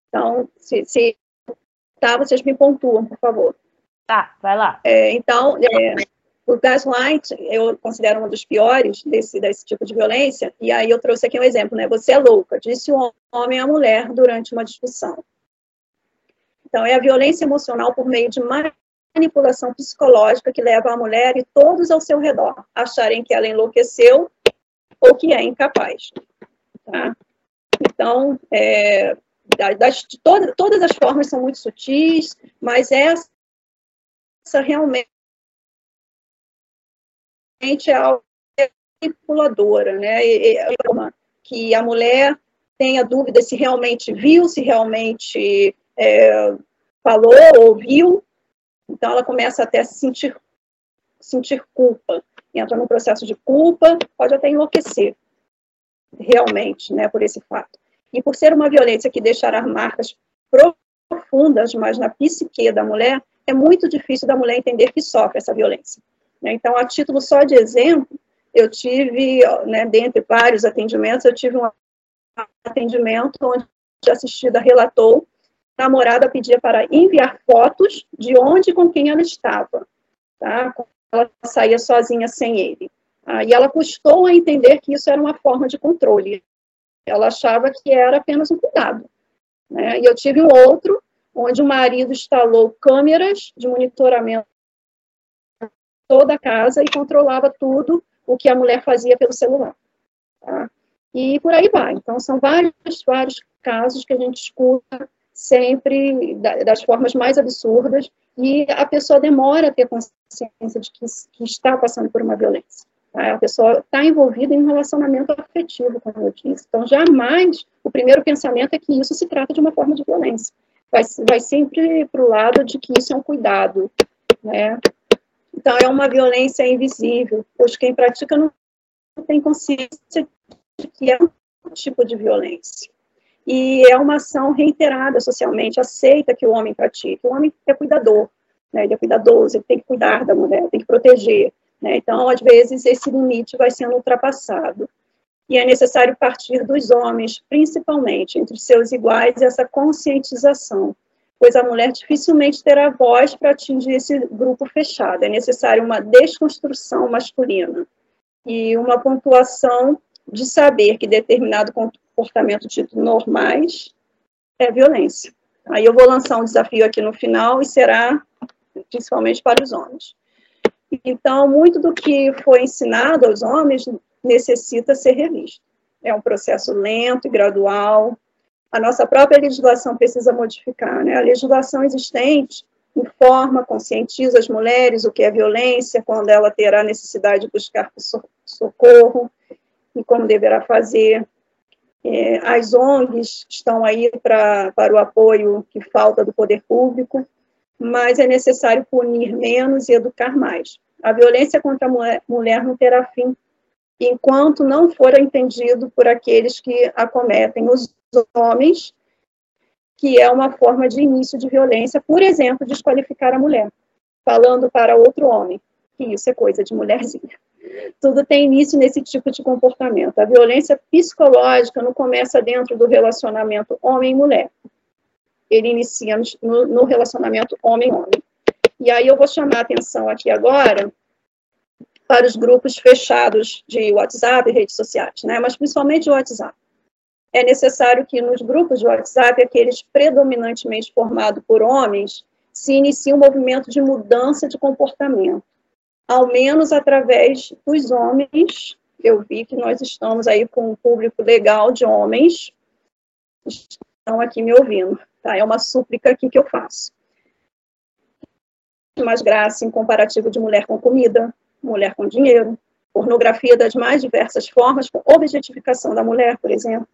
Então, se, se tá, vocês me pontuam, por favor. Tá, vai lá. É, então, é, o gaslight eu considero um dos piores desse, desse tipo de violência, e aí eu trouxe aqui um exemplo, né? Você é louca, disse o homem à mulher durante uma discussão. Então, é a violência emocional por meio de manipulação psicológica que leva a mulher e todos ao seu redor a acharem que ela enlouqueceu ou que é incapaz. Tá? Então, é, das, de todas, as formas são muito sutis, mas essa, realmente é algo manipuladora, né? E- que a mulher tenha dúvida se realmente viu, se realmente é, falou, ouviu, então ela começa até a se sentir, sentir culpa, entra num processo de culpa, pode até enlouquecer. realmente, né, por esse fato. E por ser uma violência que deixará marcas profundas, mas na psique da mulher, é muito difícil da mulher entender que sofre essa violência. Né? Então, a título só de exemplo, eu tive, né, dentre vários atendimentos, eu tive um atendimento onde a assistida relatou a namorada pedia para enviar fotos de onde e com quem ela estava, tá? Ela saía sozinha sem ele. Ah, e ela custou a entender que isso era uma forma de controle. Ela achava que era apenas um cuidado. Né? E eu tive um outro, onde o marido instalou câmeras de monitoramento toda a casa e controlava tudo o que a mulher fazia pelo celular. Tá? E por aí vai. Então, são vários, vários casos que a gente escuta sempre das formas mais absurdas e a pessoa demora a ter consciência de que, que está passando por uma violência. A pessoa está envolvida em um relacionamento afetivo, como eu disse. Então, jamais o primeiro pensamento é que isso se trata de uma forma de violência. Vai, vai sempre para o lado de que isso é um cuidado, né? Então, é uma violência invisível, pois quem pratica não tem consciência de que é um tipo de violência. E é uma ação reiterada socialmente, aceita que o homem pratique. O homem é cuidador, né? ele é cuidadoso, ele tem que cuidar da mulher, tem que proteger. Né? Então, às vezes, esse limite vai sendo ultrapassado. E é necessário partir dos homens, principalmente, entre seus iguais, essa conscientização pois a mulher dificilmente terá voz para atingir esse grupo fechado. É necessário uma desconstrução masculina e uma pontuação de saber que determinado comportamento dito normais é violência. Aí eu vou lançar um desafio aqui no final e será principalmente para os homens. Então, muito do que foi ensinado aos homens necessita ser revisto. É um processo lento e gradual, a nossa própria legislação precisa modificar. Né? A legislação existente informa, conscientiza as mulheres o que é violência, quando ela terá necessidade de buscar socorro e como deverá fazer. É, as ONGs estão aí pra, para o apoio que falta do poder público, mas é necessário punir menos e educar mais. A violência contra a mulher, não terá fim enquanto não for entendido por aqueles que acometem os homens, que é uma forma de início de violência, por exemplo, desqualificar a mulher, falando para outro homem que isso é coisa de mulherzinha. Tudo tem início nesse tipo de comportamento. A violência psicológica não começa dentro do relacionamento homem-mulher. Ele inicia no, no relacionamento homem-homem. E aí eu vou chamar a atenção aqui agora para os grupos fechados de WhatsApp e redes sociais, né? mas principalmente o WhatsApp. É necessário que nos grupos de WhatsApp, aqueles predominantemente formados por homens, se inicie um movimento de mudança de comportamento, ao menos através dos homens. Eu vi que nós estamos aí com um público legal de homens, estão aqui me ouvindo, tá? É uma súplica aqui que eu faço. Mais graça em comparativo de mulher com comida, mulher com dinheiro, pornografia das mais diversas formas, com objetificação da mulher, por exemplo.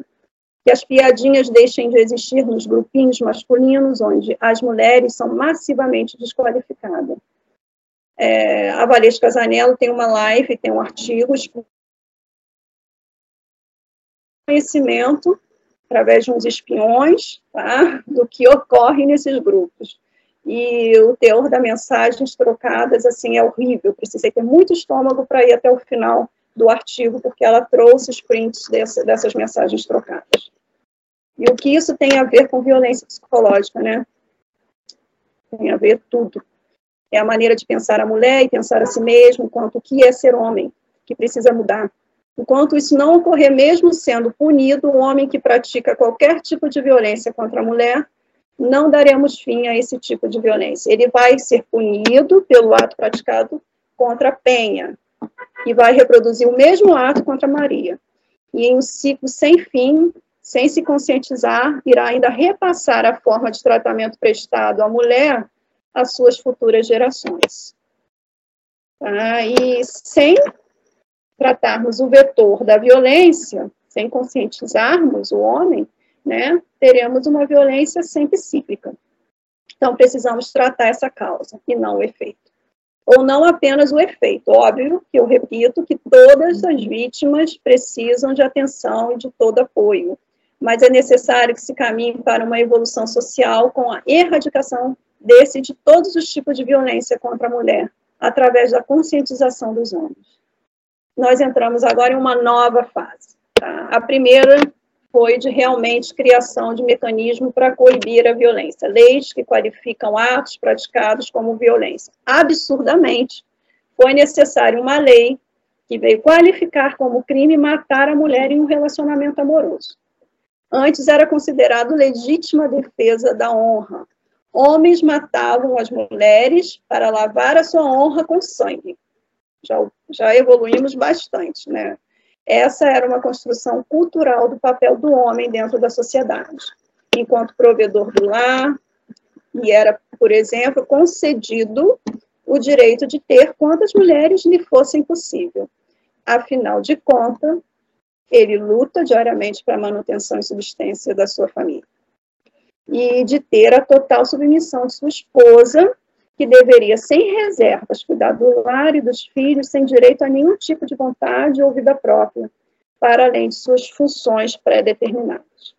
Que as piadinhas deixem de existir nos grupinhos masculinos, onde as mulheres são massivamente desqualificadas. É, a Valesca Zanello tem uma live, tem um artigo, conhecimento, através de uns espiões, tá, do que ocorre nesses grupos e o teor das mensagens trocadas, assim, é horrível. Precisei ter muito estômago para ir até o final do artigo, porque ela trouxe os prints dessa, dessas mensagens trocadas. E o que isso tem a ver com violência psicológica, né? Tem a ver tudo. É a maneira de pensar a mulher e pensar a si mesmo, quanto o que é ser homem, que precisa mudar. Enquanto isso não ocorrer, mesmo sendo punido, o homem que pratica qualquer tipo de violência contra a mulher não daremos fim a esse tipo de violência. Ele vai ser punido pelo ato praticado contra Penha e vai reproduzir o mesmo ato contra Maria. E em um ciclo sem fim, sem se conscientizar, irá ainda repassar a forma de tratamento prestado à mulher às suas futuras gerações. Tá? E sem tratarmos o vetor da violência, sem conscientizarmos o homem, né, teremos uma violência sempre cíclica. Então, precisamos tratar essa causa e não o efeito. ou não apenas o efeito. Óbvio que eu repito que todas as vítimas precisam de atenção e de todo apoio, mas é necessário que se caminhe para uma evolução social com a erradicação desse de todos os tipos de violência contra a mulher, através da conscientização dos homens. Nós entramos agora em uma nova fase. Tá? A primeira foi de realmente criação de mecanismo para coibir a violência, leis que qualificam atos praticados como violência. Absurdamente, foi necessária uma lei que veio qualificar como crime matar a mulher em um relacionamento amoroso. Antes era considerado legítima defesa da honra. Homens matavam as mulheres para lavar a sua honra com sangue. Já, já evoluímos bastante, né? Essa era uma construção cultural do papel do homem dentro da sociedade, enquanto provedor do lar, e era, por exemplo, concedido o direito de ter quantas mulheres lhe fossem possível. Afinal de contas, ele luta diariamente para a manutenção e subsistência da sua família. E de ter a total submissão de sua esposa, que deveria, sem reservas, cuidar do lar e dos filhos, sem direito a nenhum tipo de vontade ou vida própria, para além de suas funções pré-determinadas.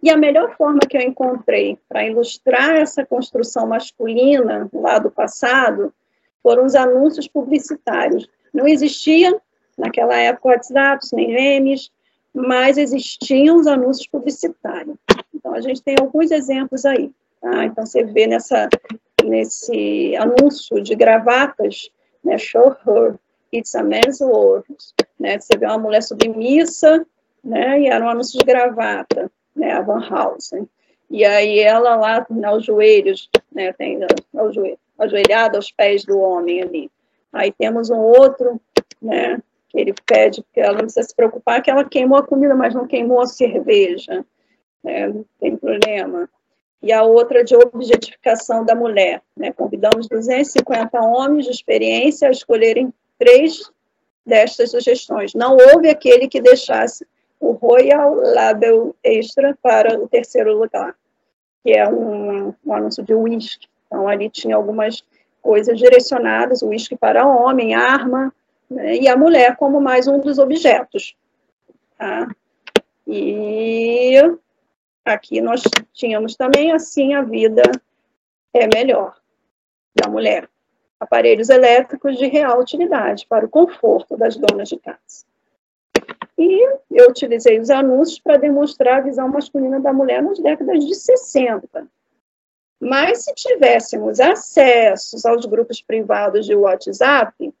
E a melhor forma que eu encontrei para ilustrar essa construção masculina lá do passado foram os anúncios publicitários. Não existia naquela época WhatsApps, nem memes, mas existiam os anúncios publicitários. Então, a gente tem alguns exemplos aí. Tá? Então, você vê nessa, nesse anúncio de gravatas, né, show her, it's a man's world, né, você vê uma mulher submissa, né, e era um anúncio de gravata, né, a Van Housen. E aí ela lá, aos joelhos, né, tem ao joelho, ajoelhada aos pés do homem ali. Aí temos um outro, né, que ele pede, porque ela não precisa se preocupar que ela queimou a comida, mas não queimou a cerveja, né, não tem problema. E a outra de objetificação da mulher, né, convidamos 250 homens de experiência a escolherem três destas sugestões. Não houve aquele que deixasse o Royal Label Extra para o terceiro lugar, que é um, um anúncio de uísque. Então, ali tinha algumas coisas direcionadas, uísque para homem, arma, né, e a mulher como mais um dos objetos. Tá? E aqui nós tínhamos também, assim, a vida é melhor da mulher. Aparelhos elétricos de real utilidade para o conforto das donas de casa. E eu utilizei os anúncios para demonstrar a visão masculina da mulher nas décadas de 60. Mas se tivéssemos acessos aos grupos privados de WhatsApp,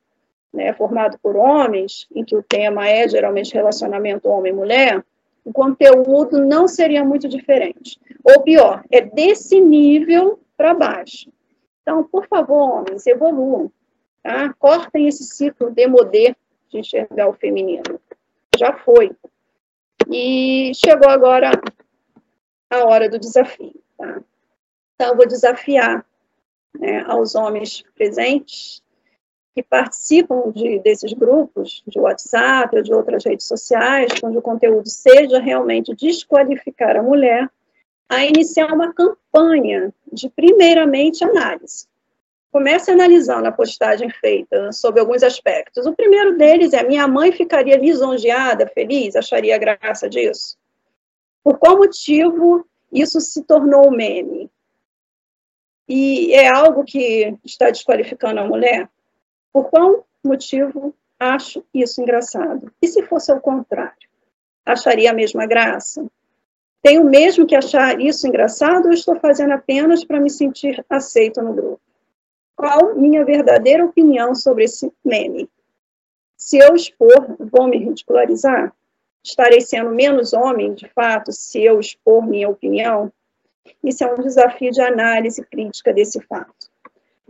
né, formado por homens, em que o tema é geralmente relacionamento homem-mulher, o conteúdo não seria muito diferente. Ou pior, é desse nível para baixo. Então, por favor, homens, evoluam. Tá? Cortem esse ciclo demodê de enxergar o feminino. Já foi. E chegou agora a hora do desafio. Tá? Então, eu vou desafiar né, aos homens presentes que participam de, desses grupos de WhatsApp ou de outras redes sociais, onde o conteúdo seja realmente desqualificar a mulher, a iniciar uma campanha de, primeiramente, análise. Comece analisando a postagem feita sobre alguns aspectos. O primeiro deles é: minha mãe ficaria lisonjeada, feliz, acharia graça disso? Por qual motivo isso se tornou meme? E é algo que está desqualificando a mulher? Por qual motivo acho isso engraçado? E se fosse ao contrário? Acharia a mesma graça? Tenho mesmo que achar isso engraçado ou estou fazendo apenas para me sentir aceito no grupo? Qual minha verdadeira opinião sobre esse meme? Se eu expor, vou me ridicularizar? Estarei sendo menos homem, de fato, se eu expor minha opinião? Isso é um desafio de análise crítica desse fato.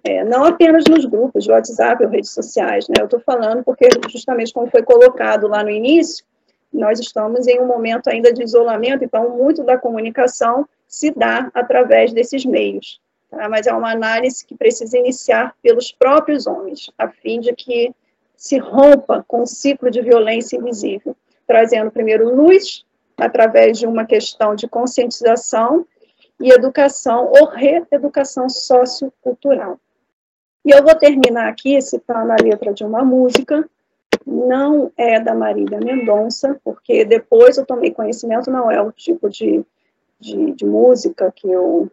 É, não apenas nos grupos de WhatsApp ou redes sociais, né? Eu estou falando porque, justamente como foi colocado lá no início, nós estamos em um momento ainda de isolamento, então muito da comunicação se dá através desses meios. Tá? Mas é uma análise que precisa iniciar pelos próprios homens, a fim de que se rompa com o ciclo de violência invisível, trazendo primeiro luz através de uma questão de conscientização e educação ou reeducação sociocultural. E eu vou terminar aqui citando a letra de uma música, não é da Marília Mendonça, porque depois eu tomei conhecimento, não é o tipo de, de, de música que eu,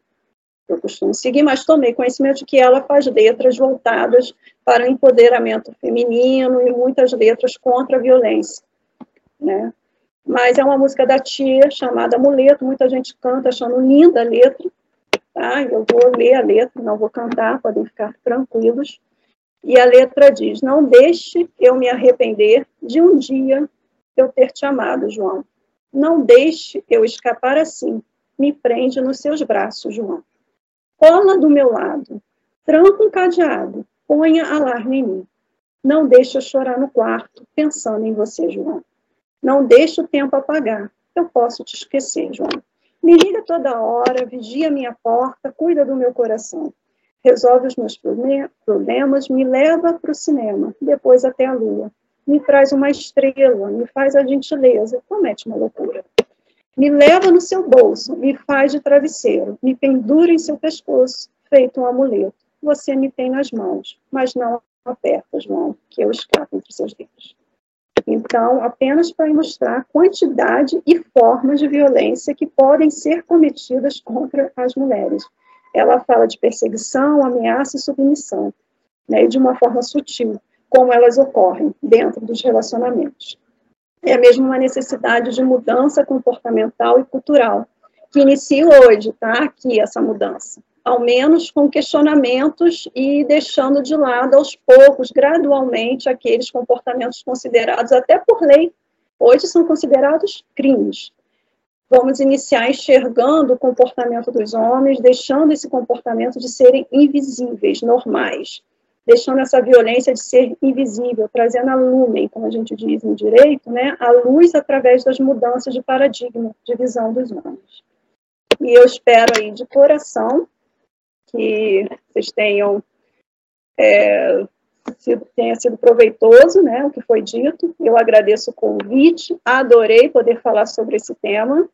eu costumo seguir, mas tomei conhecimento de que ela faz letras voltadas para o empoderamento feminino e muitas letras contra a violência, né? Mas é uma música da tia, chamada Amuleto, muita gente canta achando linda a letra, tá? Eu vou ler a letra, não vou cantar, podem ficar tranquilos. E a letra diz: Não deixe eu me arrepender de um dia eu ter te amado, João. Não deixe eu escapar assim. Me prende nos seus braços, João. Cola do meu lado, tranca um cadeado, ponha alarme em mim. Não deixe eu chorar no quarto, pensando em você, João. Não deixe o tempo apagar. Eu posso te esquecer, João. Me liga toda hora, vigia minha porta, cuida do meu coração. Resolve os meus problemas, me leva para o cinema, depois até a lua. Me traz uma estrela, me faz a gentileza, comete uma loucura. Me leva no seu bolso, me faz de travesseiro, me pendura em seu pescoço, feito um amuleto. Você me tem nas mãos, mas não aperta, João, que eu escapo entre seus dedos. Então, apenas para mostrar a quantidade e formas de violência que podem ser cometidas contra as mulheres. Ela fala de perseguição, ameaça e submissão, né, e de uma forma sutil, como elas ocorrem dentro dos relacionamentos. É mesmo uma necessidade de mudança comportamental e cultural, que inicia hoje, tá? Aqui, essa mudança ao menos com questionamentos e deixando de lado aos poucos, gradualmente, aqueles comportamentos considerados até por lei, hoje são considerados crimes. Vamos iniciar enxergando o comportamento dos homens, deixando esse comportamento de serem invisíveis, normais, deixando essa violência de ser invisível, trazendo a lumen, como a gente diz no direito, né, a luz através das mudanças de paradigma, de visão dos homens. E eu espero aí de coração que vocês tenham é, sido, tenha sido proveitoso, né, o que foi dito. Eu agradeço o convite, adorei poder falar sobre esse tema